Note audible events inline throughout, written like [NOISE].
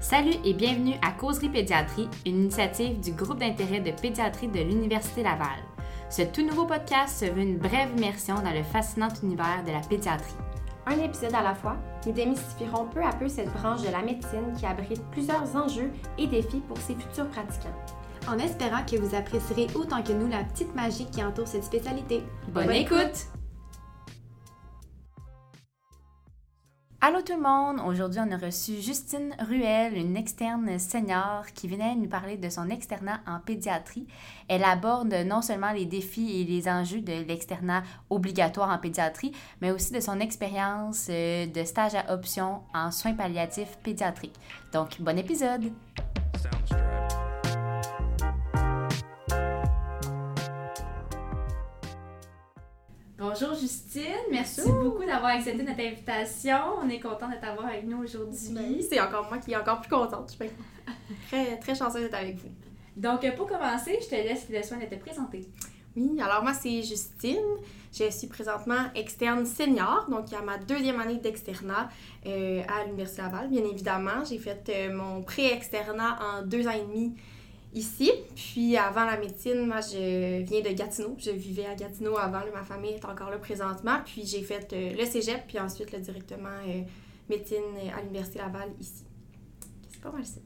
Salut et bienvenue à Causerie Pédiatrie, une initiative du groupe d'intérêt de pédiatrie de l'Université Laval. Ce tout nouveau podcast se veut une brève immersion dans le fascinant univers de la pédiatrie. Un épisode à la fois, nous démystifierons peu à peu cette branche de la médecine qui abrite plusieurs enjeux et défis pour ses futurs pratiquants. En espérant que vous apprécierez autant que nous la petite magie qui entoure cette spécialité. Bonne, écoute! Allô tout le monde! Aujourd'hui, on a reçu Justine Ruel, une externe senior qui venait nous parler de son externat en pédiatrie. Elle aborde non seulement les défis et les enjeux de l'externat obligatoire en pédiatrie, mais aussi de son expérience euh, de stage à option en soins palliatifs pédiatriques. Donc, bon épisode! Bonjour Justine, merci beaucoup d'avoir accepté notre invitation. On est content de t'avoir avec nous aujourd'hui. Ben c'est encore moi qui est encore plus contente. Je suis [LAUGHS] très, très chanceuse d'être avec vous. Donc, pour commencer, je te laisse le soin de te présenter. Oui, alors moi, c'est Justine. Je suis présentement externe senior, donc il y a ma deuxième année d'externat euh, à l'Université Laval, bien évidemment. J'ai fait euh, mon pré-externat en deux ans et demi ici. Puis avant la médecine, moi, je viens de Gatineau. Je vivais à Gatineau avant. ma famille est encore là présentement. Puis j'ai fait euh, le cégep, puis ensuite le directement euh, médecine à l'Université Laval ici. C'est pas mal ça.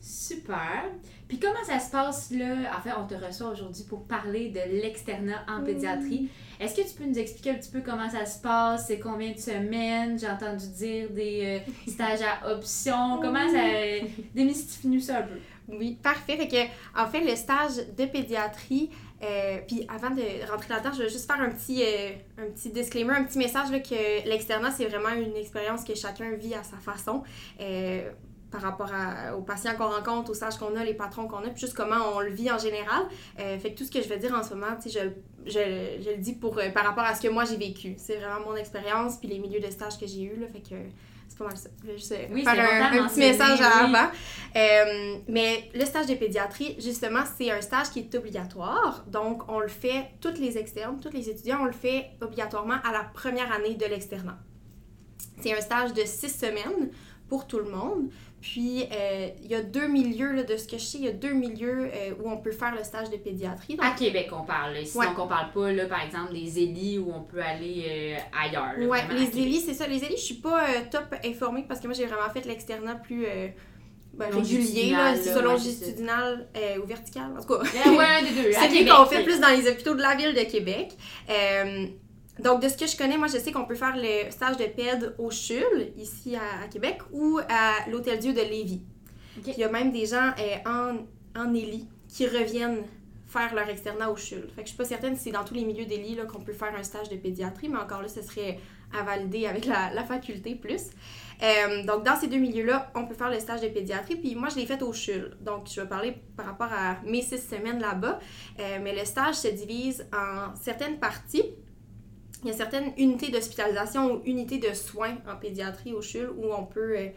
Super. Puis comment ça se passe là? En fait, on te reçoit aujourd'hui pour parler de l'externat en pédiatrie. Est-ce que tu peux nous expliquer un petit peu comment ça se passe? C'est combien de semaines? J'ai entendu dire des euh, stages à option. Comment ça. [LAUGHS] Démystifie-nous ça un peu? Oui, parfait. Fait que, en fait, le stage de pédiatrie, euh, puis avant de rentrer là-dedans, je vais juste faire un petit, euh, un petit disclaimer, un petit message là, que l'externat, c'est vraiment une expérience que chacun vit à sa façon. Euh, par rapport aux patients qu'on rencontre, aux stages qu'on a, les patrons qu'on a, puis juste comment on le vit en général. fait que tout ce que je vais dire en ce moment, je, je, je le dis pour, par rapport à ce que moi j'ai vécu. C'est vraiment mon expérience, puis les milieux de stage que j'ai eu. Là, fait que pas mal ça. Je vais juste euh, oui, faire un, petit message avant. Euh, mais le stage de pédiatrie, justement, c'est un stage qui est obligatoire. Donc, on le fait, toutes les externes, tous les étudiants, on le fait obligatoirement à la première année de l'externat. C'est un stage de six semaines pour tout le monde. Puis, euh, il y a deux milieux, là, de ce que je sais, il y a deux milieux euh, où on peut faire le stage de pédiatrie. À Québec, on parle. Sinon, on parle pas, là, par exemple, des élis où on peut aller euh, ailleurs. Oui, les élis, c'est ça. Les élis, je suis pas top informée parce que moi, j'ai vraiment fait l'externat plus ben, régulier, là, longitudinal ou vertical. En tout cas, ouais, un des deux. [LAUGHS] c'est qu'on fait plus dans les hôpitaux de la ville de Québec. Donc, de ce que je connais, moi, je sais qu'on peut faire le stage de PED au CHUL, ici à, Québec, ou à l'Hôtel-Dieu de Lévis. Il y a même des gens euh, en, en Élie qui reviennent faire leur externat au CHUL. Fait que je suis pas certaine si c'est dans tous les milieux d'Élie qu'on peut faire un stage de pédiatrie, mais encore là, ce serait à valider avec la, la faculté plus. Euh, donc, dans ces deux milieux-là, on peut faire le stage de pédiatrie. Puis moi, je l'ai fait au CHUL. Donc, je vais parler par rapport à mes six semaines là-bas. Euh, mais le stage se divise en certaines parties il y a certaines unités d'hospitalisation ou unités de soins en pédiatrie au CHUL où on peut. Euh,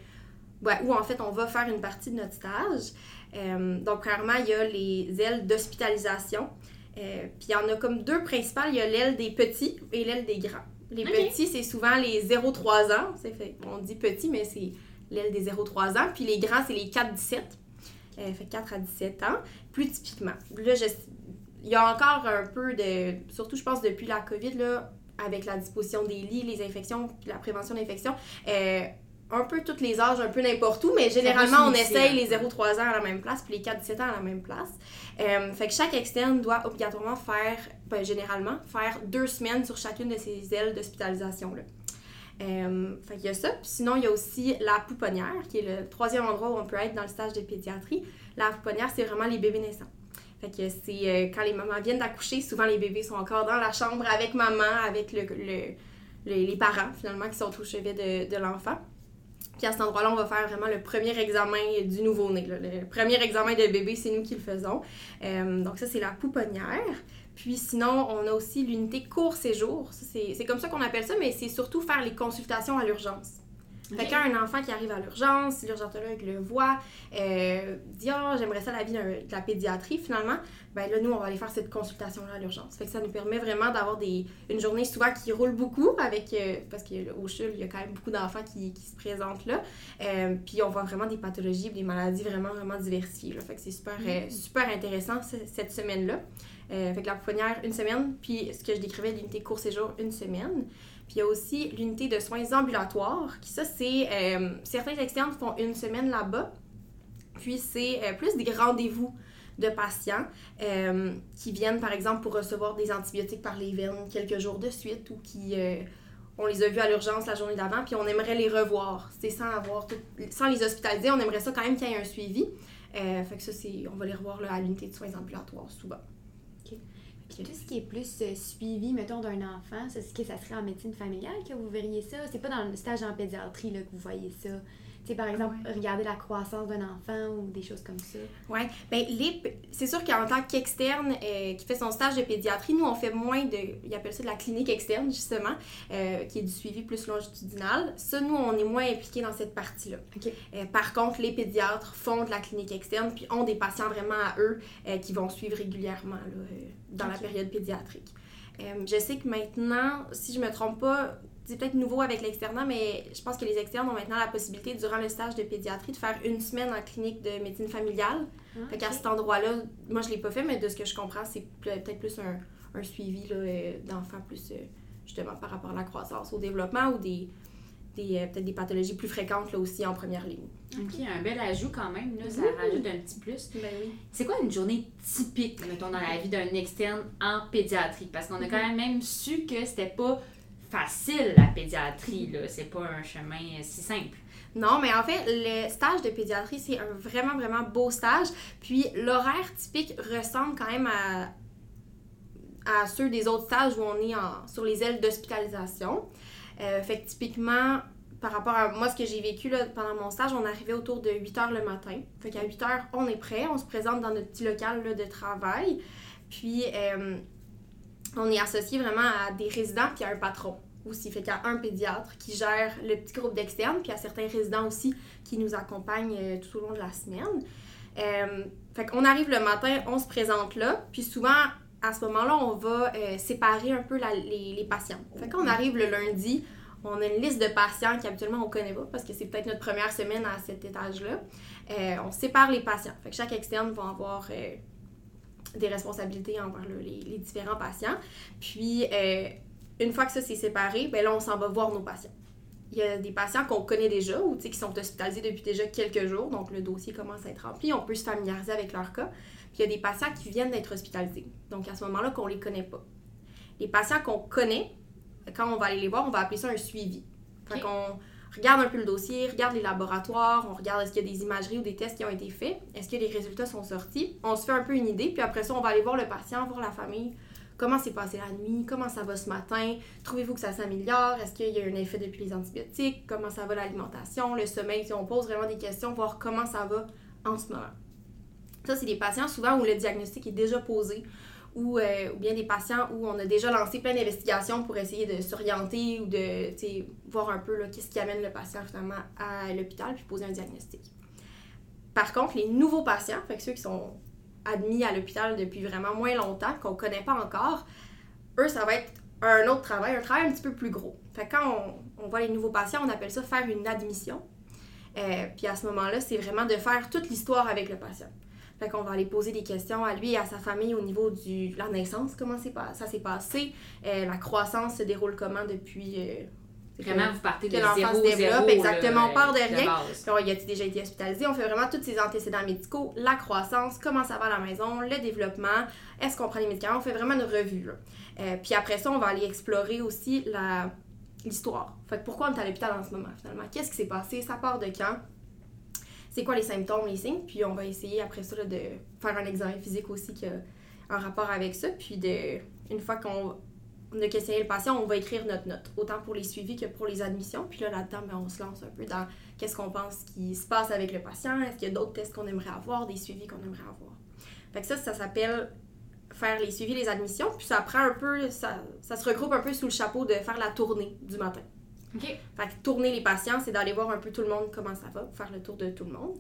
où en fait on va faire une partie de notre stage. Euh, donc, premièrement, il y a les ailes d'hospitalisation. Euh, puis il y en a comme deux principales. Il y a l'aile des petits et l'aile des grands. Les petits, c'est souvent les 0-3 ans. Fait, on dit petit, mais c'est l'aile des 0-3 ans. Puis les grands, c'est les 4-17. fait 4 à 17 ans, plus typiquement. Là, il y a encore un peu de. Surtout, je pense, depuis la COVID, là, avec la disposition des lits, les infections, la prévention d'infections. Euh, un peu tous les âges, un peu n'importe où, mais généralement, on essaye les 0-3 ans à la même place, puis les 4-17 ans à la même place. Euh, fait que chaque externe doit obligatoirement faire, ben, généralement, faire deux semaines sur chacune de ces ailes d'hospitalisation-là. Euh, fait qu'il y a ça. Puis sinon, il y a aussi la pouponnière, qui est le troisième endroit où on peut être dans le stage de pédiatrie. La pouponnière, c'est vraiment les bébés naissants. Fait que c'est euh, quand les mamans viennent d'accoucher, souvent les bébés sont encore dans la chambre avec maman, avec le, les parents finalement qui sont au chevet de, l'enfant. Puis à cet endroit-là, on va faire vraiment le premier examen du nouveau-né. Le premier examen de bébé, c'est nous qui le faisons. Euh, donc ça, c'est la pouponnière. Puis sinon, on a aussi l'unité court séjour. C'est comme ça qu'on appelle ça, mais c'est surtout faire les consultations à l'urgence. Fait quand un enfant qui arrive à l'urgence, l'urgentologue le voit, euh, dit Ah, j'aimerais ça la vie de la pédiatrie finalement, ben là, nous, on va aller faire cette consultation-là à l'urgence. Fait que ça nous permet vraiment d'avoir des, une journée souvent qui roule beaucoup avec, euh, parce qu'au CHUL, il y a quand même beaucoup d'enfants qui, qui, se présentent là. Euh, puis on voit vraiment des pathologies, des maladies vraiment, vraiment diversifiées. Là. Fait que c'est super, euh, mm. super intéressant cette semaine-là. fait que la pouponnière, une semaine, puis ce que je décrivais, l'unité court séjour, une semaine. Il y a aussi l'unité de soins ambulatoires, ça, c'est... certains externes font une semaine là-bas. Puis c'est plus des rendez-vous de patients euh, qui viennent, par exemple, pour recevoir des antibiotiques par les veines quelques jours de suite ou qui. Euh, on les a vus à l'urgence la journée d'avant, puis on aimerait les revoir. C'est sans avoir sans les hospitaliser, on aimerait ça quand même qu'il y ait un suivi. Euh, fait que ça, c'est, on va les revoir là, à l'unité de soins ambulatoires souvent. Tout ce qui est plus suivi, mettons, d'un enfant, est-ce que ça serait en médecine familiale que vous verriez ça? C'est pas dans le stage en pédiatrie là, que vous voyez ça sais, par exemple, regarder la croissance d'un enfant ou des choses comme ça. Oui. Bien, c'est sûr qu'en tant qu'externe euh, qui fait son stage de pédiatrie, nous, on fait moins de. Ils appellent ça de la clinique externe, justement, euh, qui est du suivi plus longitudinal. Ça, nous, on est moins impliqués dans cette partie-là. Euh, par contre, les pédiatres font de la clinique externe puis ont des patients vraiment à eux qui vont suivre régulièrement dans la période pédiatrique. je sais que maintenant, si je me trompe pas, c'est peut-être nouveau avec l'externat, mais je pense que les externes ont maintenant la possibilité, durant le stage de pédiatrie, de faire une semaine en clinique de médecine familiale. Ah, fait qu'à cet endroit-là, moi je l'ai pas fait, mais de ce que je comprends, c'est peut-être plus un, un suivi euh, d'enfants, plus euh, justement par rapport à la croissance, au développement ou des, des euh, peut-être des pathologies plus fréquentes là aussi en première ligne. OK, un bel ajout quand même, là, ça rajoute un petit plus. Ben oui. C'est quoi une journée typique, mettons, dans la vie d'un externe en pédiatrie? Parce qu'on a quand mhm. même, même su que c'était pas facile, la pédiatrie. C'est pas un chemin si simple. Non, mais en fait, le stage de pédiatrie, c'est un vraiment, vraiment beau stage. Puis l'horaire typique ressemble quand même à, à ceux des autres stages où on est en, sur les ailes d'hospitalisation. Euh, fait que typiquement, par rapport à moi, ce que j'ai vécu là, pendant mon stage, on arrivait autour de 8 h le matin. Fait qu'à 8 h, on est prêt, on se présente dans notre petit local là, de travail. Puis, euh, on est associé vraiment à des résidents puis à un patron aussi. Fait qu'il y a un pédiatre qui gère le petit groupe d'externes, puis il y a certains résidents aussi qui nous accompagnent euh, tout au long de la semaine. Euh, fait qu'on arrive le matin, on se présente là, puis souvent, à ce moment-là, on va euh, séparer un peu les, les, patients. Fait qu'on arrive le lundi, on a une liste de patients qu'habituellement on connaît pas parce que c'est peut-être notre première semaine à cet étage-là. on sépare les patients. Fait que chaque externe va avoir des responsabilités envers les, les, différents patients. Puis, euh, une fois que ça s'est séparé, ben là, on s'en va voir nos patients. Il y a des patients qu'on connaît déjà ou qui sont hospitalisés depuis déjà quelques jours, donc le dossier commence à être rempli, on peut se familiariser avec leur cas. Puis il y a des patients qui viennent d'être hospitalisés, donc à ce moment-là qu'on ne les connaît pas. Les patients qu'on connaît, quand on va aller les voir, on va appeler ça un suivi. Fait qu'on regarde un peu le dossier, regarde les laboratoires, on regarde est-ce qu'il y a des imageries ou des tests qui ont été faits, est-ce que les résultats sont sortis. On se fait un peu une idée, puis après ça, on va aller voir le patient, voir la famille, comment s'est passé la nuit, comment ça va ce matin, trouvez-vous que ça s'améliore, est-ce qu'il y a un effet depuis les antibiotiques, comment ça va l'alimentation, le sommeil, si on pose vraiment des questions, voir comment ça va en ce moment. Ça, c'est des patients souvent où le diagnostic est déjà posé, ou, euh, bien des patients où on a déjà lancé plein d'investigations pour essayer de s'orienter ou de voir un peu qu'est-ce qui amène le patient finalement à l'hôpital puis poser un diagnostic. Par contre, les nouveaux patients, ceux qui sont admis à l'hôpital depuis vraiment moins longtemps, qu'on connaît pas encore, eux, ça va être un autre travail, un travail un petit peu plus gros. Fait quand on, voit les nouveaux patients, on appelle ça faire une admission. Euh, puis à ce moment-là, c'est vraiment de faire toute l'histoire avec le patient. Fait qu'on va aller poser des questions à lui et à sa famille au niveau de la naissance, comment ça s'est passé, euh, la croissance se déroule comment depuis... Euh, vraiment, vous partez de l'enfant se développe, exactement, on part de rien. il a déjà été hospitalisé? On fait vraiment tous ses antécédents médicaux, la croissance, comment ça va à la maison, le développement, est-ce qu'on prend les médicaments? On fait vraiment une revue. puis après ça, on va aller explorer aussi la l'histoire. Fait pourquoi on est à l'hôpital en ce moment, finalement? Qu'est-ce qui s'est passé? Ça part de quand? c'est quoi les symptômes, les signes, puis on va essayer après ça de faire un examen physique aussi qui a un rapport avec ça, puis de, une fois qu'on a questionné le patient, on va écrire notre note, autant pour les suivis que pour les admissions, puis là, là-dedans, ben, on se lance un peu dans qu'est-ce qu'on pense qui se passe avec le patient, est-ce qu'il y a d'autres tests qu'on aimerait avoir, des suivis qu'on aimerait avoir. Fait que ça, ça s'appelle faire les suivis, les admissions, puis ça prend un peu, ça, ça se regroupe un peu sous le chapeau de faire la tournée du matin. OK. Fait que tourner les patients, c'est d'aller voir un peu tout le monde comment ça va, faire le tour de tout le monde.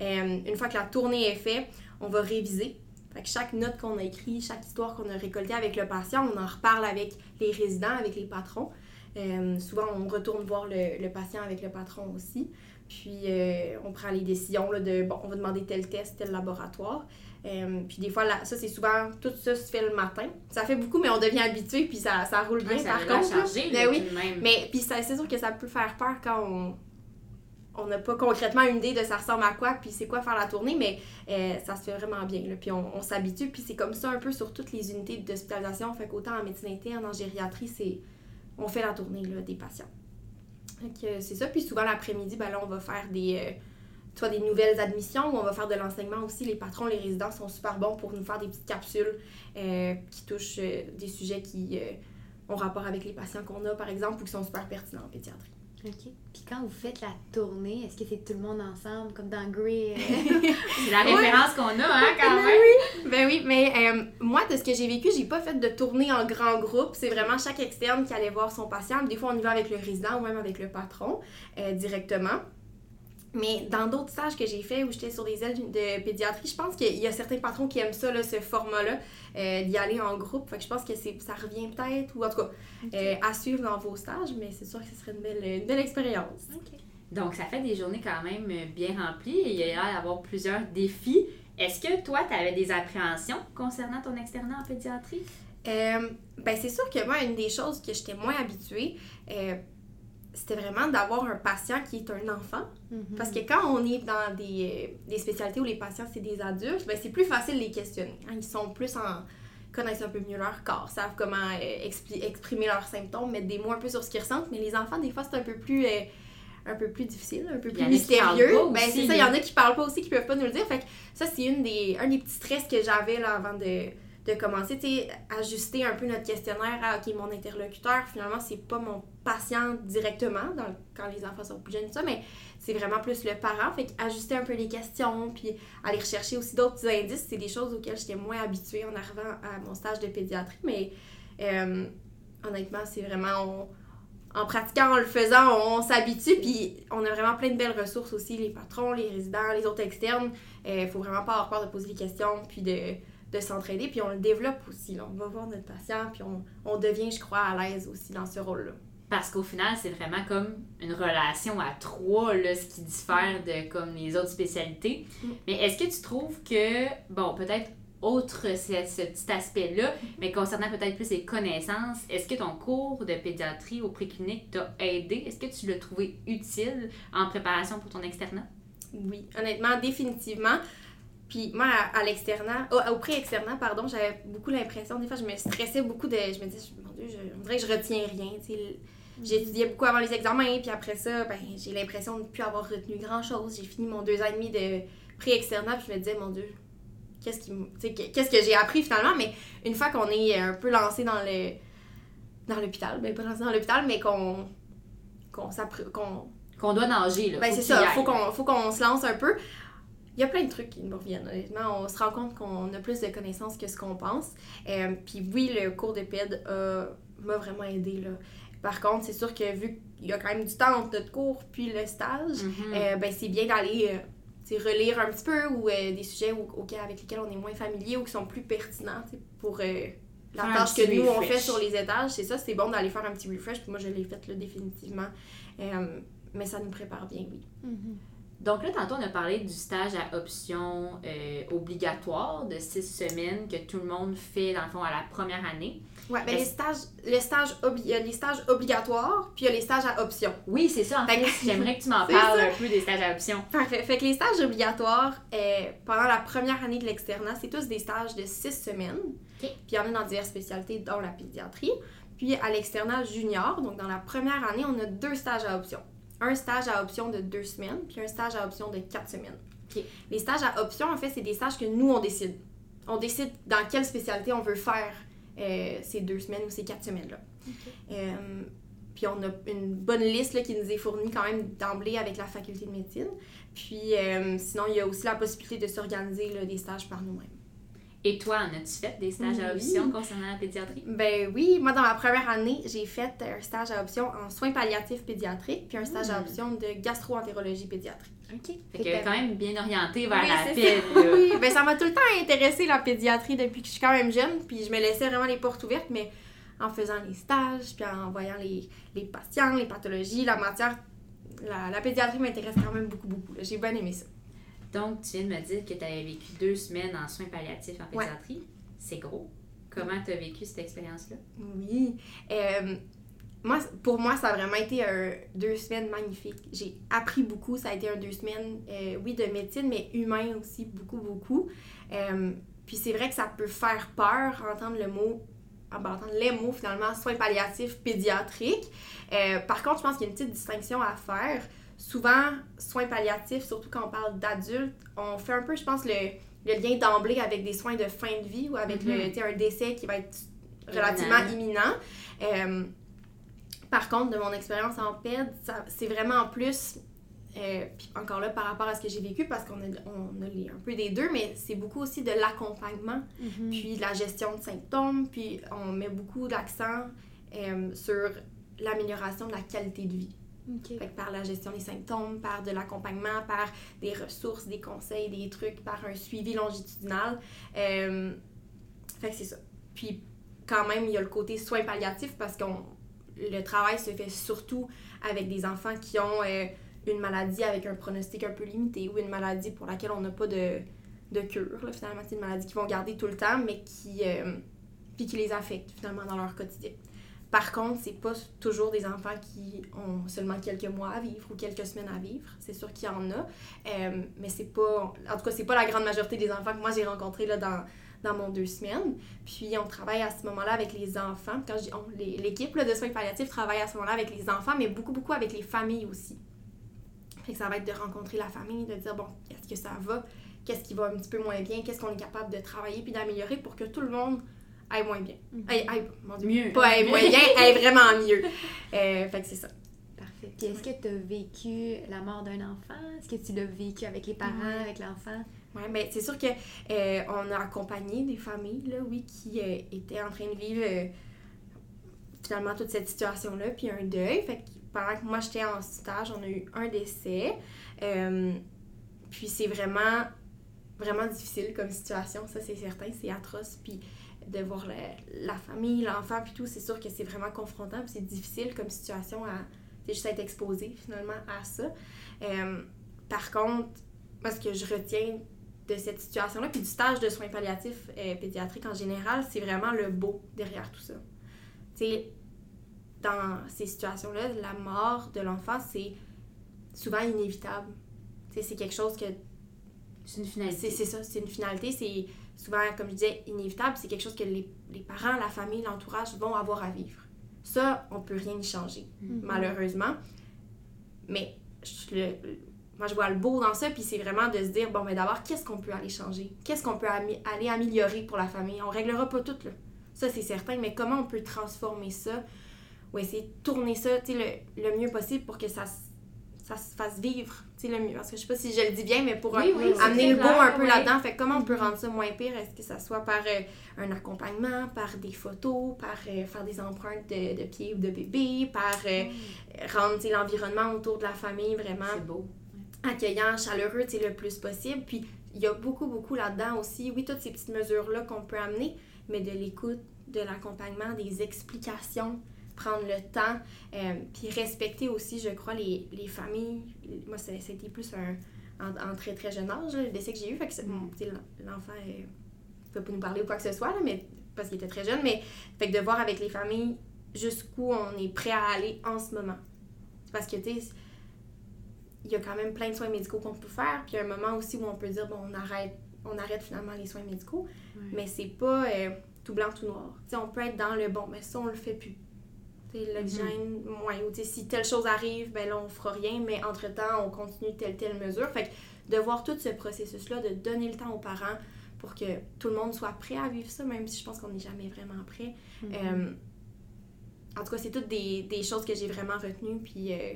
Euh, une fois que la tournée est faite, on va réviser. Fait que chaque note qu'on a écrite, chaque histoire qu'on a récoltée avec le patient, on en reparle avec les résidents, avec les patrons. Euh, souvent, on retourne voir le, le patient avec le patron aussi. Puis, euh, on prend les décisions là, de, bon, on va demander tel test, tel laboratoire. Euh, puis des fois, là, ça, c'est souvent, tout ça se fait le matin. Ça fait beaucoup, mais on devient habitué, puis ça, ça roule bien Ouais, ça par contre. chargé, Ben là, oui, même. Mais puis c'est sûr que ça peut faire peur quand on on n'a pas concrètement une idée de ça ressemble à quoi, puis c'est quoi faire la tournée, mais euh, ça se fait vraiment bien. Puis on, s'habitue, puis c'est comme ça un peu sur toutes les unités d'hospitalisation. Fait qu'autant en médecine interne, en gériatrie, c'est on fait la tournée des patients. Euh, c'est ça. Puis souvent l'après-midi, ben on va faire des euh, soit des nouvelles admissions ou on va faire de l'enseignement aussi. Les patrons, les résidents sont super bons pour nous faire des petites capsules qui touchent des sujets qui ont rapport avec les patients qu'on a, par exemple, ou qui sont super pertinents en pédiatrie. OK. Puis quand vous faites la tournée, est-ce que c'est tout le monde ensemble, comme dans Grey? [LAUGHS] C'est la référence qu'on a, hein, quand même. Ben oui, mais euh, moi, de ce que j'ai vécu, j'ai pas fait de tournée en grand groupe. C'est vraiment chaque externe qui allait voir son patient. Des fois, on y va avec le résident ou même avec le patron euh, directement. Mais dans d'autres stages que j'ai fait où j'étais sur des ailes de pédiatrie, je pense qu'il y a certains patrons qui aiment ça, là, ce format-là, euh, d'y aller en groupe. Fait que je pense que ça revient peut-être, ou en tout cas, euh, à suivre dans vos stages, mais c'est sûr que ce serait une belle, une belle expérience. Donc, ça fait des journées quand même euh, bien remplies et il y a l'air d'avoir plusieurs défis. Est-ce que toi, tu avais des appréhensions concernant ton externat en pédiatrie? Euh, ben c'est sûr que moi, une des choses que j'étais moins habituée, c'était vraiment d'avoir un patient qui est un enfant. mhm. Parce que quand on est dans des, euh, des spécialités où les patients, c'est des adultes, ben c'est plus facile de les questionner. hein. Ils sont plus en connaissent un peu mieux leur corps, savent comment euh, exprimer leurs symptômes, mettre des mots un peu sur ce qu'ils ressentent. Mais les enfants, des fois, c'est un peu plus... euh, un peu plus difficile, un peu plus mystérieux. Ben, c'est ça, il y en a qui parlent pas aussi, qui peuvent pas nous le dire. Fait que ça, c'est une des, un des petits stress que j'avais là avant de, de commencer, tu sais, ajuster un peu notre questionnaire à, OK, mon interlocuteur, finalement, c'est pas mon patient directement, quand les enfants sont plus jeunes, ça, mais c'est vraiment plus le parent. Fait ajuster un peu les questions, puis aller rechercher aussi d'autres indices, c'est des choses auxquelles j'étais moins habituée en arrivant à mon stage de pédiatrie, mais euh, honnêtement, c'est vraiment... en pratiquant, en le faisant, on s'habitue, puis on a vraiment plein de belles ressources aussi, les patrons, les résidents, les autres externes. Il faut vraiment pas avoir peur de poser des questions, puis de, de s'entraider, puis on le développe aussi. là. On va voir notre patient, puis on, on devient, je crois, à l'aise aussi dans ce rôle-là. Parce qu'au final, c'est vraiment comme une relation à trois, là, ce qui diffère de comme les autres spécialités. Mm. Mais est-ce que tu trouves que, bon, peut-être autre ce, ce petit aspect-là, mais concernant peut-être plus les connaissances, est-ce que ton cours de pédiatrie au préclinique t'a aidé? Est-ce que tu l'as trouvé utile en préparation pour ton externat? Oui, honnêtement, définitivement. Puis moi, à, à l'externat, au, au pré-externat, pardon, j'avais beaucoup l'impression, des fois, je me stressais beaucoup de. Je me disais, mon Dieu, je, on dirait que je retiens rien. sais. J'étudiais beaucoup avant les examens, puis après ça, ben, j'ai l'impression de ne plus avoir retenu grand-chose. J'ai fini mon deux ans et demi de pré-externat, puis je me disais, mon Dieu, qu'est-ce qui que- qu'est-ce que j'ai appris finalement? Mais une fois qu'on est un peu lancé dans le dans l'hôpital, ben pas lancé dans l'hôpital, mais qu'on qu'on qu'on Qu'on doit nager, là. ben, c'est ça, aille. faut qu'on, faut qu'on se lance un peu. Il y a plein de trucs qui nous reviennent, honnêtement. On se rend compte qu'on a plus de connaissances que ce qu'on pense. Euh, Puis oui, le cours de PED a- m'a vraiment aidé. Là. Par contre, c'est sûr que vu qu'il y a quand même du temps entre notre cours puis le stage, Mhm. euh, ben, c'est bien d'aller euh, relire un petit peu ou euh, des sujets auxquels- avec lesquels on est moins familier ou qui sont plus pertinents pour euh, la Faire tâche que nous on refresh. fait sur les étages. C'est ça, c'est bon d'aller faire un petit refresh. Puis moi, je l'ai fait là, définitivement. Euh, mais ça nous prépare bien, oui. Mhm. Donc là, tantôt, on a parlé du stage à option euh, obligatoire de six semaines que tout le monde fait, dans le fond, à la première année. Ouais, ben les stages, le stage obli- il y a les stages obligatoires, puis il y a les stages à option. Oui, c'est ça. En Fait [LAUGHS] j'aimerais que tu m'en [LAUGHS] parles ça. un peu des stages à option. Parfait. Fait que les stages obligatoires, euh, pendant la première année de l'externat, c'est tous des stages de six semaines. Ok. Puis il y en a dans diverses spécialités, dont la pédiatrie. Puis à l'externat junior, donc dans la première année, on a deux stages à option. Un stage à option de deux semaines, puis un stage à option de quatre semaines. Les stages à option, en fait, c'est des stages que nous, on décide. On décide dans quelle spécialité on veut faire euh, ces deux semaines ou ces quatre semaines-là. Euh, puis on a une bonne liste là, qui nous est fournie quand même d'emblée avec la faculté de médecine. Puis euh, sinon, il y a aussi la possibilité de s'organiser des stages par nous-mêmes. Et toi, en as-tu fait des stages à option concernant la pédiatrie? Ben oui, moi dans ma première année, j'ai fait un stage à option en soins palliatifs pédiatriques, puis un stage à hmm. option de gastro-entérologie pédiatrique. OK. Fait que quand même bien orienté vers la péd. [LAUGHS] oui, ben ça m'a tout le temps intéressé la pédiatrie depuis que je suis quand même jeune, puis je me laissais vraiment les portes ouvertes, mais en faisant les stages, puis en voyant les, les patients, les pathologies, la matière, la, la pédiatrie m'intéresse quand même beaucoup, beaucoup. J'ai bien aimé ça. Donc, tu viens de me dire que tu avais vécu deux semaines en soins palliatifs en pédiatrie. C'est gros. Comment tu as vécu cette expérience-là? Oui. Euh, moi, pour moi, ça a vraiment été deux semaines magnifiques. J'ai appris beaucoup. Ça a été un deux semaines, euh, oui, de médecine, mais humain aussi, beaucoup, beaucoup. Euh, puis c'est vrai que ça peut faire peur entendre le mot entendre les mots finalement soins palliatifs pédiatriques. par contre, je pense qu'il y a une petite distinction à faire souvent, soins palliatifs, surtout quand on parle d'adultes, on fait un peu, je pense, le, lien d'emblée avec des soins de fin de vie ou avec le, mhm. un décès qui va être relativement imminent. Euh, par contre, de mon expérience en PED, c'est vraiment plus, euh, puis encore là, par rapport à ce que j'ai vécu, parce qu'on a, on a un peu des deux, mais c'est beaucoup aussi de l'accompagnement, mhm. puis de la gestion de symptômes, puis on met beaucoup d'accent euh, sur l'amélioration de la qualité de vie par la gestion des symptômes, par de l'accompagnement, par des ressources, des conseils, des trucs, par un suivi longitudinal. Euh, fait que c'est ça. Puis quand même, il y a le côté soins palliatifs parce que le travail se fait surtout avec des enfants qui ont euh, une maladie avec un pronostic un peu limité ou une maladie pour laquelle on n'a pas de, de cure. Finalement, c'est une maladie qu'ils vont garder tout le temps, mais qui, euh, puis qui les affecte finalement dans leur quotidien. Par contre, c'est pas toujours des enfants qui ont seulement quelques mois à vivre ou quelques semaines à vivre. C'est sûr qu'il y en a. Euh, mais c'est pas. En tout cas, c'est pas la grande majorité des enfants que moi j'ai rencontrés là, dans, dans mon deux semaines. Puis on travaille à ce moment-là avec les enfants. Quand je l'équipe de soins palliatifs travaille à ce moment-là avec les enfants, mais beaucoup, beaucoup avec les familles aussi. Fait ça va être de rencontrer la famille, de dire bon, est-ce que ça va? Qu'est-ce qui va un petit peu moins bien? Qu'est-ce qu'on est capable de travailler puis d'améliorer pour que tout le monde aille moins bien. Mhm. Aille, mon Dieu, mieux. Pas aille moins bien, [LAUGHS] aille vraiment mieux. Euh, fait que c'est ça. Parfait. Puis est-ce que tu as vécu la mort d'un enfant? Est-ce que tu l'as vécu avec les parents, avec l'enfant? Oui, mais c'est sûr que euh, on a accompagné des familles, là, oui, qui euh, étaient en train de vivre finalement toute cette situation-là, puis un deuil. Fait que pendant que moi j'étais en stage, on a eu un décès. puis c'est vraiment, vraiment difficile comme situation, ça c'est certain, c'est atroce. Puis de voir la, famille, l'enfant, puis tout, c'est sûr que c'est vraiment confrontant, puis c'est difficile comme situation à juste être exposé finalement à ça. Euh, par contre, moi, ce que je retiens de cette situation-là, puis du stage de soins palliatifs euh, pédiatriques en général, c'est vraiment le beau derrière tout ça. Tu sais, dans ces situations-là, la mort de l'enfant, c'est souvent inévitable. Tu sais, c'est quelque chose que. C'est une finalité. C'est ça, c'est une finalité. C'est souvent, comme je disais, inévitable. C'est quelque chose que les, les parents, la famille, l'entourage vont avoir à vivre. Ça, on peut rien y changer, mm-hmm. malheureusement. Mais je, moi, je vois le beau dans ça, puis c'est vraiment de se dire, bon, mais d'abord, qu'est-ce qu'on peut aller changer? Qu'est-ce qu'on peut aller améliorer pour la famille? On réglera pas tout, là. Ça, c'est certain, mais comment on peut transformer ça ou essayer de tourner ça le, le mieux possible pour que ça ça se fasse vivre, tu sais, le mieux. Parce que je sais pas si je le dis bien, mais pour amener le beau un peu là-dedans. Fait comment on peut mm-hmm. rendre ça moins pire? Est-ce que ça soit par euh, un accompagnement, par des photos, par euh, faire des empreintes de, de pieds ou de bébé, par euh, mm. rendre l'environnement autour de la famille vraiment beau. accueillant, chaleureux, tu le plus possible. Puis il y a beaucoup, beaucoup là-dedans aussi. Oui, toutes ces petites mesures-là qu'on peut amener, mais de l'écoute, de l'accompagnement, des explications prendre le temps, euh, puis respecter aussi, je crois, les, les familles. Moi, c'était plus un, en, très très jeune âge, le décès que j'ai eu. Fait que l'enfant ne peut pas nous parler ou quoi que ce soit, là, mais, parce qu'il était très jeune, mais fait que de voir avec les familles jusqu'où on est prêt à aller en ce moment. Parce que, tu sais, il y a quand même plein de soins médicaux qu'on peut faire, puis il y a un moment aussi où on peut dire, bon, on arrête, on arrête finalement les soins médicaux, mais c'est pas euh, tout blanc, tout noir. sais on peut être dans le bon, mais ça, on le fait plus l'oxygène, mm si telle chose arrive, ben là, on fera rien, mais entre-temps, on continue telle, telle mesure. Fait que de voir tout ce processus-là, de donner le temps aux parents pour que tout le monde soit prêt à vivre ça, même si je pense qu'on n'est jamais vraiment prêt. Mm-hmm. Euh, en tout cas, c'est toutes des, des, choses que j'ai vraiment retenues, puis euh,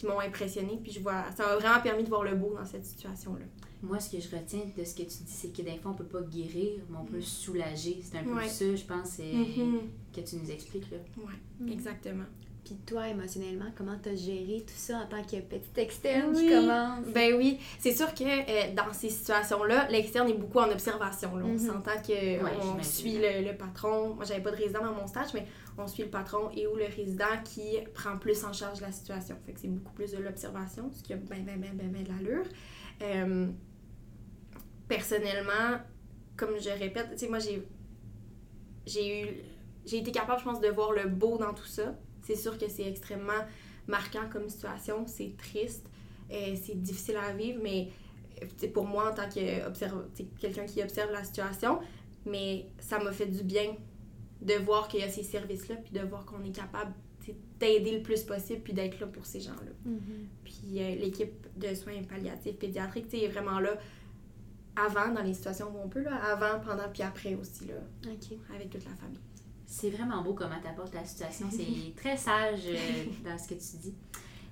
qui m'ont impressionné. Puis je vois, ça m'a vraiment permis de voir le beau dans cette situation-là. Moi, ce que je retiens de ce que tu dis, c'est que des fois, on peut pas guérir, mais on peut soulager. C'est un peu Ouais. ça, je pense, Mhm. que tu nous expliques. Là. Ouais, Mhm. exactement. Puis toi, émotionnellement, comment t'as géré tout ça en tant que petite externe? Oui. qui commence? Ben oui, c'est sûr que euh, dans ces situations-là, l'externe est beaucoup en observation. là. On Mhm. s'entend qu'on j'imagine. suit le, le patron. Moi, j'avais pas de résident dans mon stage, mais on suit le patron et ou le résident qui prend plus en charge la situation. Fait que c'est beaucoup plus de l'observation, ce qui a ben, ben, ben, ben, ben de l'allure. Euh, personnellement, comme je répète, tu sais, moi, j'ai j'ai eu j'ai été capable, je pense, de voir le beau dans tout ça. C'est sûr que c'est extrêmement marquant comme situation, c'est triste, euh, c'est difficile à vivre, mais euh, pour moi, en tant que quelqu'un qui observe la situation, mais ça m'a fait du bien de voir qu'il y a ces services-là, puis de voir qu'on est capable d'aider le plus possible, puis d'être là pour ces gens-là. Mhm. Puis euh, l'équipe de soins palliatifs pédiatriques, est vraiment là avant, dans les situations où on peut, là, avant, pendant, puis après aussi, là, avec toute la famille. C'est vraiment beau comment tu apportes la situation. C'est [LAUGHS] très sage euh, dans ce que tu dis.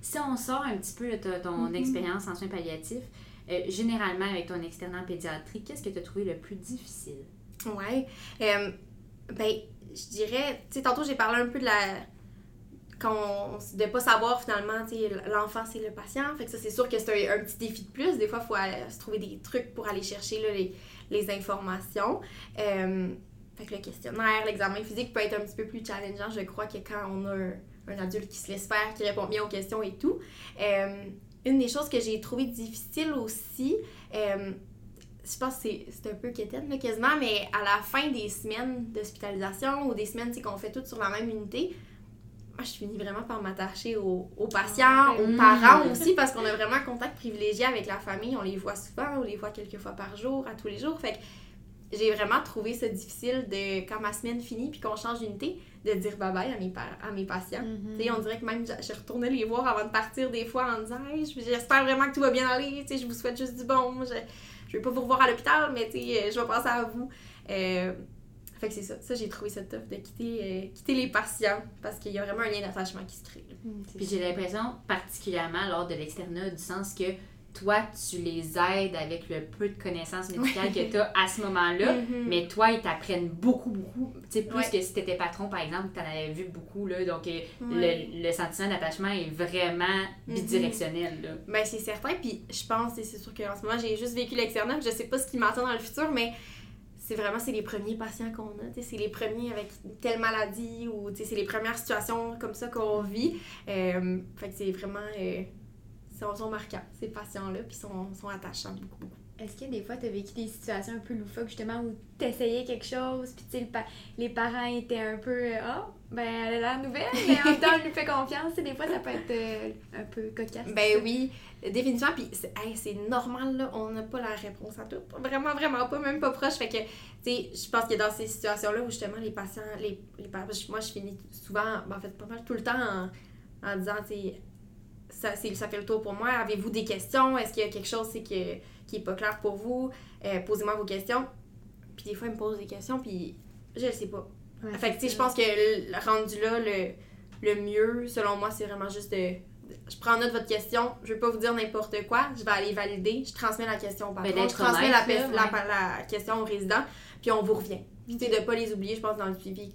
Si on sort un petit peu de ton Mhm. expérience en soins palliatifs, euh, généralement avec ton externat en pédiatrie, qu'est-ce que tu as trouvé le plus difficile? Ouais. Euh, ben, je dirais, tu sais, tantôt j'ai parlé un peu de la. Qu'on, de pas savoir finalement, tu sais, l'enfant c'est le patient. Fait que ça, c'est sûr que c'est un, un petit défi de plus. Des fois, il faut aller- se trouver des trucs pour aller chercher là, les, les informations. Euh, fait que le questionnaire, l'examen physique peut être un petit peu plus challengeant, je crois, que quand on a un, un adulte qui se laisse faire, qui répond bien aux questions et tout. Euh, une des choses que j'ai trouvé difficile aussi, euh, je pense que c'est- c'est un peu quétaine, là, quasiment, mais à la fin des semaines d'hospitalisation ou des semaines qu'on fait toutes sur la même unité, moi, je finis vraiment par m'attacher aux, aux patients, Ah, ben aux parents [LAUGHS] aussi, parce qu'on a vraiment un contact privilégié avec la famille. On les voit souvent, on les voit quelques fois par jour, à tous les jours. Fait que j'ai vraiment trouvé ça difficile de, quand ma semaine finit puis qu'on change d'unité, de dire bye-bye à mes, par- à mes patients. Tu sais, on dirait que même je retournais les voir avant de partir des fois en disant Hey, j'espère vraiment que tout va bien aller, tu sais, je vous souhaite juste du bon, je, je vais pas vous revoir à l'hôpital, mais tu sais, je vais penser à vous. Euh, fait que c'est ça, ça j'ai trouvé ça tough de quitter, euh, quitter les patients parce qu'il y a vraiment un lien d'attachement qui se crée. c'est Puis j'ai l'impression, particulièrement lors de l'externat, du sens que toi, tu les aides avec le peu de connaissances médicales que tu as à ce moment-là. [LAUGHS] Mhm. Mais toi, ils t'apprennent beaucoup, beaucoup. Tu sais, plus Ouais. que si t'étais patron, par exemple, tu en avais vu beaucoup, là. Donc, euh, Ouais. le, le sentiment d'attachement est vraiment bidirectionnel, là. Ben, c'est certain. Puis je pense, et c'est sûr qu'en ce moment, j'ai juste vécu l'externat, je sais pas ce qui m'attend dans le futur, mais c'est vraiment c'est les premiers patients qu'on a. tu C'est les premiers avec telle maladie ou tu c'est les premières situations comme ça qu'on vit. Euh, fait que c'est vraiment. Euh, sont, sont marquants, ces patients-là, puis sont, sont attachants beaucoup, beaucoup. Est-ce que des fois, tu as vécu des situations un peu loufoques, justement, où tu essayais quelque chose, puis tu sais, le pa- les parents étaient un peu euh, Ah, ben, elle a l'air nouvelle, mais en même temps, on lui fait confiance. Des fois, ça peut être euh, un peu cocasse. Ben oui, définitivement. Puis c'est hey, normal, là. On n'a pas la réponse à tout. Vraiment, vraiment pas, même pas proche. Fait que, tu sais, je pense que dans ces situations-là où justement les patients, les, les pa- moi, je finis souvent, ben, en fait, pas mal tout le temps en, en disant, tu sais, ça, ça fait le tour pour moi. Avez-vous des questions? Est-ce qu'il y a quelque chose c'est que, qui est pas clair pour vous? Euh, Posez-moi vos questions. Puis des fois, ils me posent des questions, puis je le sais pas. Ouais, Fait que, tu sais, je pense que le rendu là, le, le mieux, selon moi, c'est vraiment juste de. Je prends note de votre question, je vais pas vous dire n'importe quoi, je vais aller valider, je transmets la question au patron, Ben, d'être je transmets la, question au résident, puis on vous revient. Puis, tu sais, de pas les oublier, je pense, dans le suivi,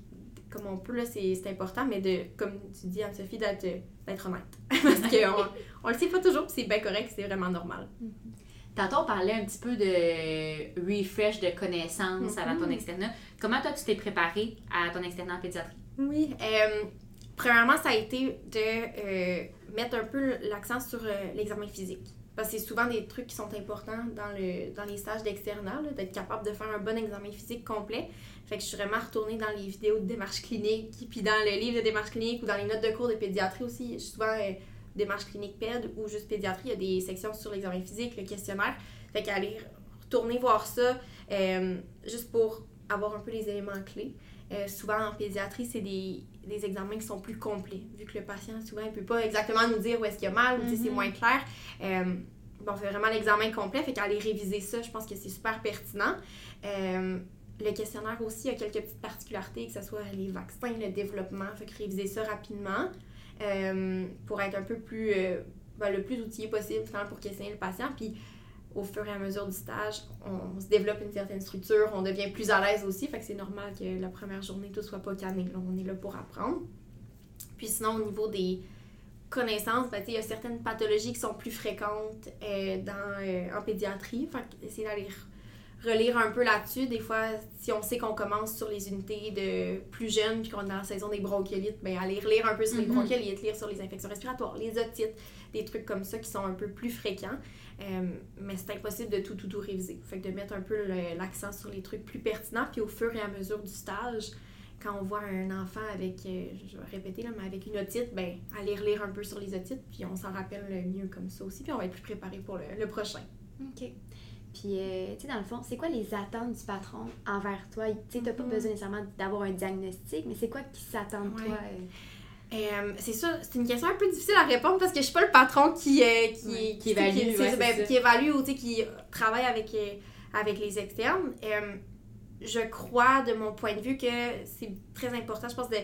comme on peut, là, c'est important, mais de, comme tu dis, Anne-Sophie, d'être d'être honnête. [LAUGHS] Parce qu'on on le sait pas toujours, c'est bien correct, c'est vraiment normal. Tantôt, on parlait un petit peu de refresh de connaissances avant ton Mhm. externat. Comment toi, tu t'es préparé à ton externat en pédiatrie? Oui. euh, premièrement, ça a été de euh, mettre un peu l'accent sur euh, l'examen physique. Parce que c'est souvent des trucs qui sont importants dans, le, dans les stages d'externat, d'être capable de faire un bon examen physique complet. Fait que je suis vraiment retournée dans les vidéos de démarche clinique, puis dans le livre de démarche clinique ou dans les notes de cours de pédiatrie aussi. Je suis souvent euh, démarche clinique PED ou juste pédiatrie. Il y a des sections sur l'examen physique, le questionnaire. Fait qu'aller retourner voir ça euh, juste pour avoir un peu les éléments clés. Euh, souvent en pédiatrie, c'est des, des examens qui sont plus complets, vu que le patient, souvent, il peut pas exactement nous dire où est-ce qu'il y a mal ou sais, c'est Mhm. moins clair. Euh, bon, on fait vraiment l'examen complet, fait qu'aller réviser ça, je pense que c'est super pertinent. Euh, le questionnaire aussi a quelques petites particularités, que ce soit les vaccins, le développement, fait que réviser ça rapidement euh, pour être un peu plus, ben, le plus outillé possible pour questionner le patient. Puis au fur et à mesure du stage, on, se développe une certaine structure, on devient plus à l'aise aussi. Fait que c'est normal que la première journée, tout soit pas calme. On est là pour apprendre. Puis sinon, au niveau des connaissances, ben, il y a certaines pathologies qui sont plus fréquentes euh, dans, euh, en pédiatrie. Fait essayer d'aller relire un peu là-dessus. Des fois, si on sait qu'on commence sur les unités de plus jeunes puis qu'on est dans la saison des bronchiolites, ben aller relire un peu sur les mm-hmm. bronchiolites, lire sur les infections respiratoires, les otites, des trucs comme ça qui sont un peu plus fréquents. Euh, mais c'est impossible de tout, tout, tout réviser. Fait que de mettre un peu l'accent sur les trucs plus pertinents, puis au fur et à mesure du stage, quand on voit un enfant avec, euh, je vais répéter là, mais avec une otite, ben, aller relire un peu sur les otites, puis on s'en rappelle mieux comme ça aussi, puis on va être plus préparé pour le, prochain. OK. Puis, euh, tu sais, dans le fond, c'est quoi les attentes du patron envers toi? Tu sais, t'as pas mm-hmm. besoin nécessairement d'avoir un diagnostic, mais c'est quoi qui s'attend de toi? Euh, c'est ça, c'est une question un peu difficile à répondre parce que je suis pas le patron qui, euh, qui, qui, évalue, ben, qui, évalue ou qui travaille avec, euh, avec les externes. je crois, de mon point de vue, que c'est très important, je pense, de,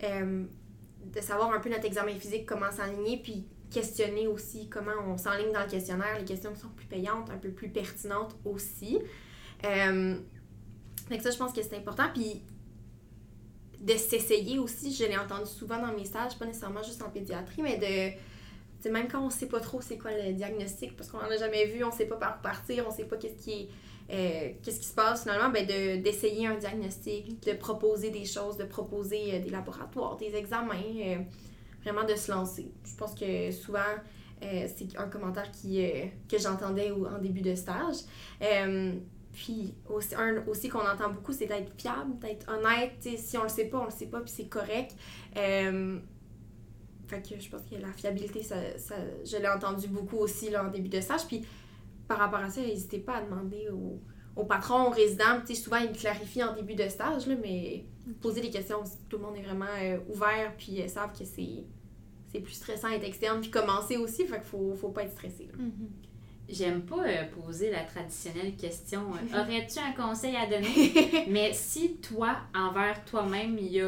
de savoir un peu notre examen physique, comment s'aligner, puis questionner aussi comment on s'enligne dans le questionnaire, les questions qui sont plus payantes, un peu plus pertinentes aussi. donc ça, je pense que c'est important. Puis de s'essayer aussi. Je l'ai entendu souvent dans mes stages, pas nécessairement juste en pédiatrie, mais de. même quand on sait pas trop c'est quoi le diagnostic, parce qu'on en a jamais vu, on sait pas par où partir, on sait pas qu'est-ce qui euh, qu'est-ce qui se passe finalement, ben d'essayer un diagnostic, de proposer des choses, de proposer euh, des laboratoires, des examens, euh, vraiment de se lancer. Je pense que souvent, c'est un commentaire qui, que j'entendais en début de stage. Puis aussi, un, aussi qu'on entend beaucoup, c'est d'être fiable, d'être honnête. si on le sait pas, on le sait pas, puis c'est correct. Euh, fait que je pense que la fiabilité, ça, ça je l'ai entendu beaucoup aussi là, en début de stage. Puis par rapport à ça, n'hésitez pas à demander au, au patron, au résident. souvent, ils clarifient en début de stage, là, mais poser des questions, tout le monde est vraiment euh, ouvert, puis ils savent que c'est, plus stressant d'être externe, puis commencer aussi. Fait qu'il faut, faut pas être stressé. Mm-hmm. J'aime pas euh, poser la traditionnelle question euh, [LAUGHS] aurais-tu un conseil à donner? [LAUGHS] Mais si toi, envers toi-même, il y a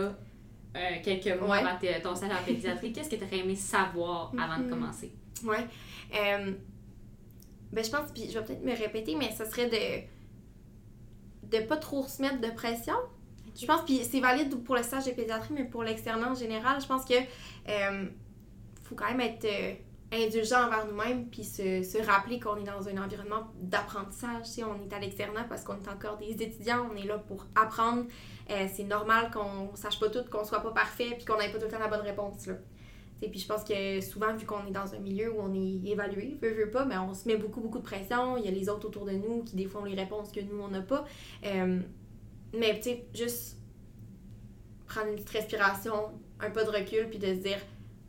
euh, quelques mois avant ton stage en pédiatrie, qu'est-ce que tu aurais aimé savoir avant de commencer? Ouais. ben, je pense, puis je vais peut-être me répéter, mais ce serait de de pas trop se mettre de pression. Je pense, puis c'est valide pour le stage de pédiatrie, mais pour l'externat en général, je pense que faut quand même être indulgent envers nous-mêmes, puis se, se rappeler qu'on est dans un environnement d'apprentissage. On est à l'externat parce qu'on est encore des étudiants, on est là pour apprendre. Euh, c'est normal qu'on sache pas tout, qu'on soit pas parfait, puis qu'on n'ait pas tout le temps la bonne réponse. Là. Puis je pense que souvent, vu qu'on est dans un milieu où on est évalué, veut, veut pas, mais on se met beaucoup, beaucoup de pression. Il y a les autres autour de nous qui, des fois, ont les réponses que nous, on n'a pas. Euh, mais, tu sais, juste prendre une petite respiration, un pas de recul, puis de se dire,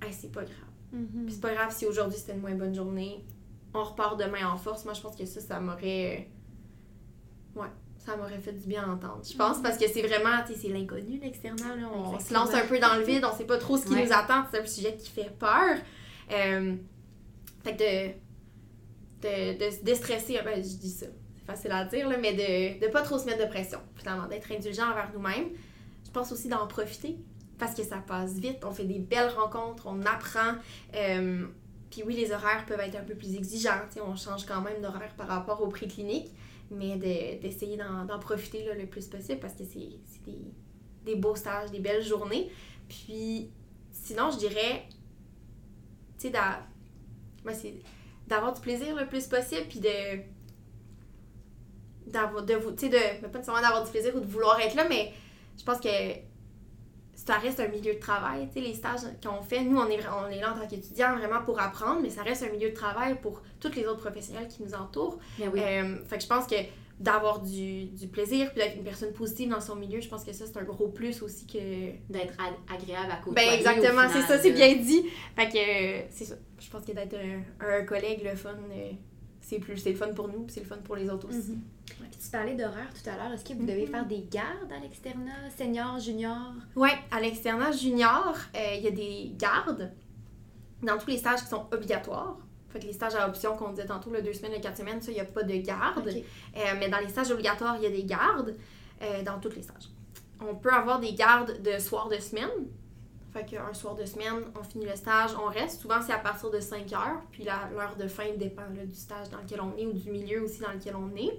hey, c'est pas grave Mhm. c'est pas grave si aujourd'hui c'était une moins bonne journée. On repart demain en force. Moi, je pense que ça, ça m'aurait. Ouais, ça m'aurait fait du bien d'entendre. Je pense mhm. parce que c'est vraiment, tu sais, c'est l'inconnu, l'external. On se lance un peu dans le vide, on sait pas trop ce qui nous attend. C'est un sujet qui fait peur. Euh, fait que de, de, se déstresser, ben, je dis ça, c'est facile à dire, là, mais de, de pas trop se mettre de pression, finalement, d'être indulgent envers nous-mêmes. Je pense aussi d'en profiter parce que ça passe vite, on fait des belles rencontres, on apprend. Euh, puis oui, les horaires peuvent être un peu plus exigeants, on change quand même d'horaire par rapport au prix clinique, mais d'essayer d'en profiter le plus possible parce que c'est des, des, beaux stages, des belles journées. Puis sinon, je dirais, tu sais, d'avoir du plaisir le plus possible, puis de d'avoir de vous tu sais de pas nécessairement d'avoir du plaisir ou de vouloir être là mais je pense que ça reste un milieu de travail. Tu sais, les stages qu'on fait, nous, on est, on est là en tant qu'étudiants vraiment pour apprendre, mais ça reste un milieu de travail pour tous les autres professionnels qui nous entourent. Euh, fait que je pense que d'avoir du, du, plaisir puis d'être une personne positive dans son milieu, je pense que ça, c'est un gros plus aussi que... D'être agréable à côté. Ben exactement, c'est ça, c'est bien dit. Fait que c'est ça. Je pense que d'être un, collègue, le fun, euh, c'est plus c'est le fun pour nous c'est le fun pour les autres aussi. Mhm. Tu parlais d'horaire tout à l'heure. Est-ce que vous devez mhm. faire des gardes à l'externat, senior, junior? Oui, à l'externat junior, euh, il y a des gardes dans tous les stages qui sont obligatoires. Fait que les stages à option qu'on disait tantôt, le deux semaines, le quatre semaines, ça, il n'y a pas de garde. Euh, mais dans les stages obligatoires, il y a des gardes euh, dans tous les stages. On peut avoir des gardes de soir de semaine. Fait qu'un soir de semaine, on finit le stage, on reste. Souvent, c'est à partir de 5 heures. Puis l'heure de fin dépend là, du stage dans lequel on est ou du milieu aussi dans lequel on est.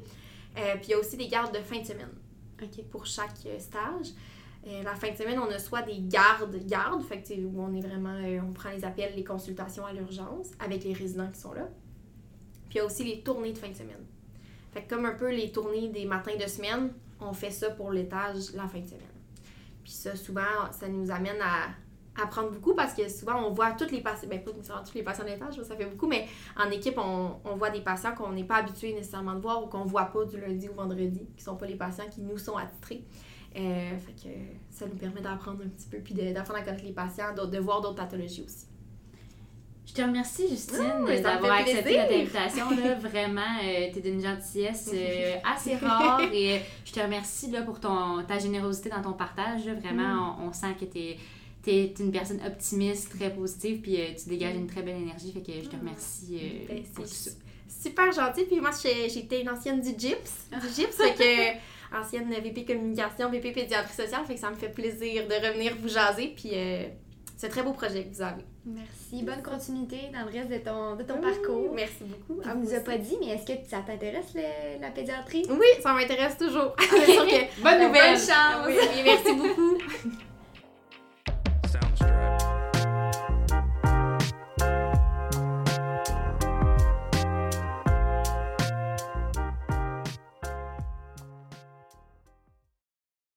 Euh, puis il y a aussi des gardes de fin de semaine OK. pour chaque euh, stage. Euh, la fin de semaine, on a soit des gardes, gardes, fait où on est vraiment, on prend les appels, les consultations à l'urgence avec les résidents qui sont là. Puis il y a aussi les tournées de fin de semaine. Fait comme un peu les tournées des matins de semaine, on fait ça pour l'étage la fin de semaine. Puis ça, souvent, ça nous amène à apprendre beaucoup parce que souvent, on voit tous les patients, ben pas nécessairement tous les patients de l'étage, ça fait beaucoup, mais en équipe, on, on voit des patients qu'on n'est pas habitué nécessairement de voir ou qu'on voit pas du lundi au vendredi, qui sont pas les patients qui nous sont attitrés. Euh, fait que ça nous permet d'apprendre un petit peu, puis d'apprendre à connaître les patients, de, de voir d'autres pathologies aussi. Je te remercie, Justine, d'avoir accepté notre invitation. Là. [LAUGHS] Vraiment, euh, t'es d'une gentillesse euh, [LAUGHS] assez rare et je te remercie là, pour ton, ta générosité dans ton partage. là. Vraiment, on, on sent que t'es es une personne optimiste, très positive, puis euh, tu dégages une très belle énergie. Fait que je te remercie euh, Ben, pour tout ça. c'est super gentil. Puis moi, j'étais une ancienne du GIPS. Du GIPS, fait que [LAUGHS] ancienne VP communication, VP pédiatrie sociale. Fait que ça me fait plaisir de revenir vous jaser. Puis euh, c'est un très beau projet que vous avez. Merci. Bonne continuité dans le reste de ton, de ton Oui, parcours. Merci beaucoup. Tu À nous aussi. pas dit, mais est-ce que ça t'intéresse le- la pédiatrie? Oui, ça m'intéresse toujours. [LAUGHS] Que- Bonne nouvelle! Bonne chance! Oui, merci beaucoup. [LAUGHS]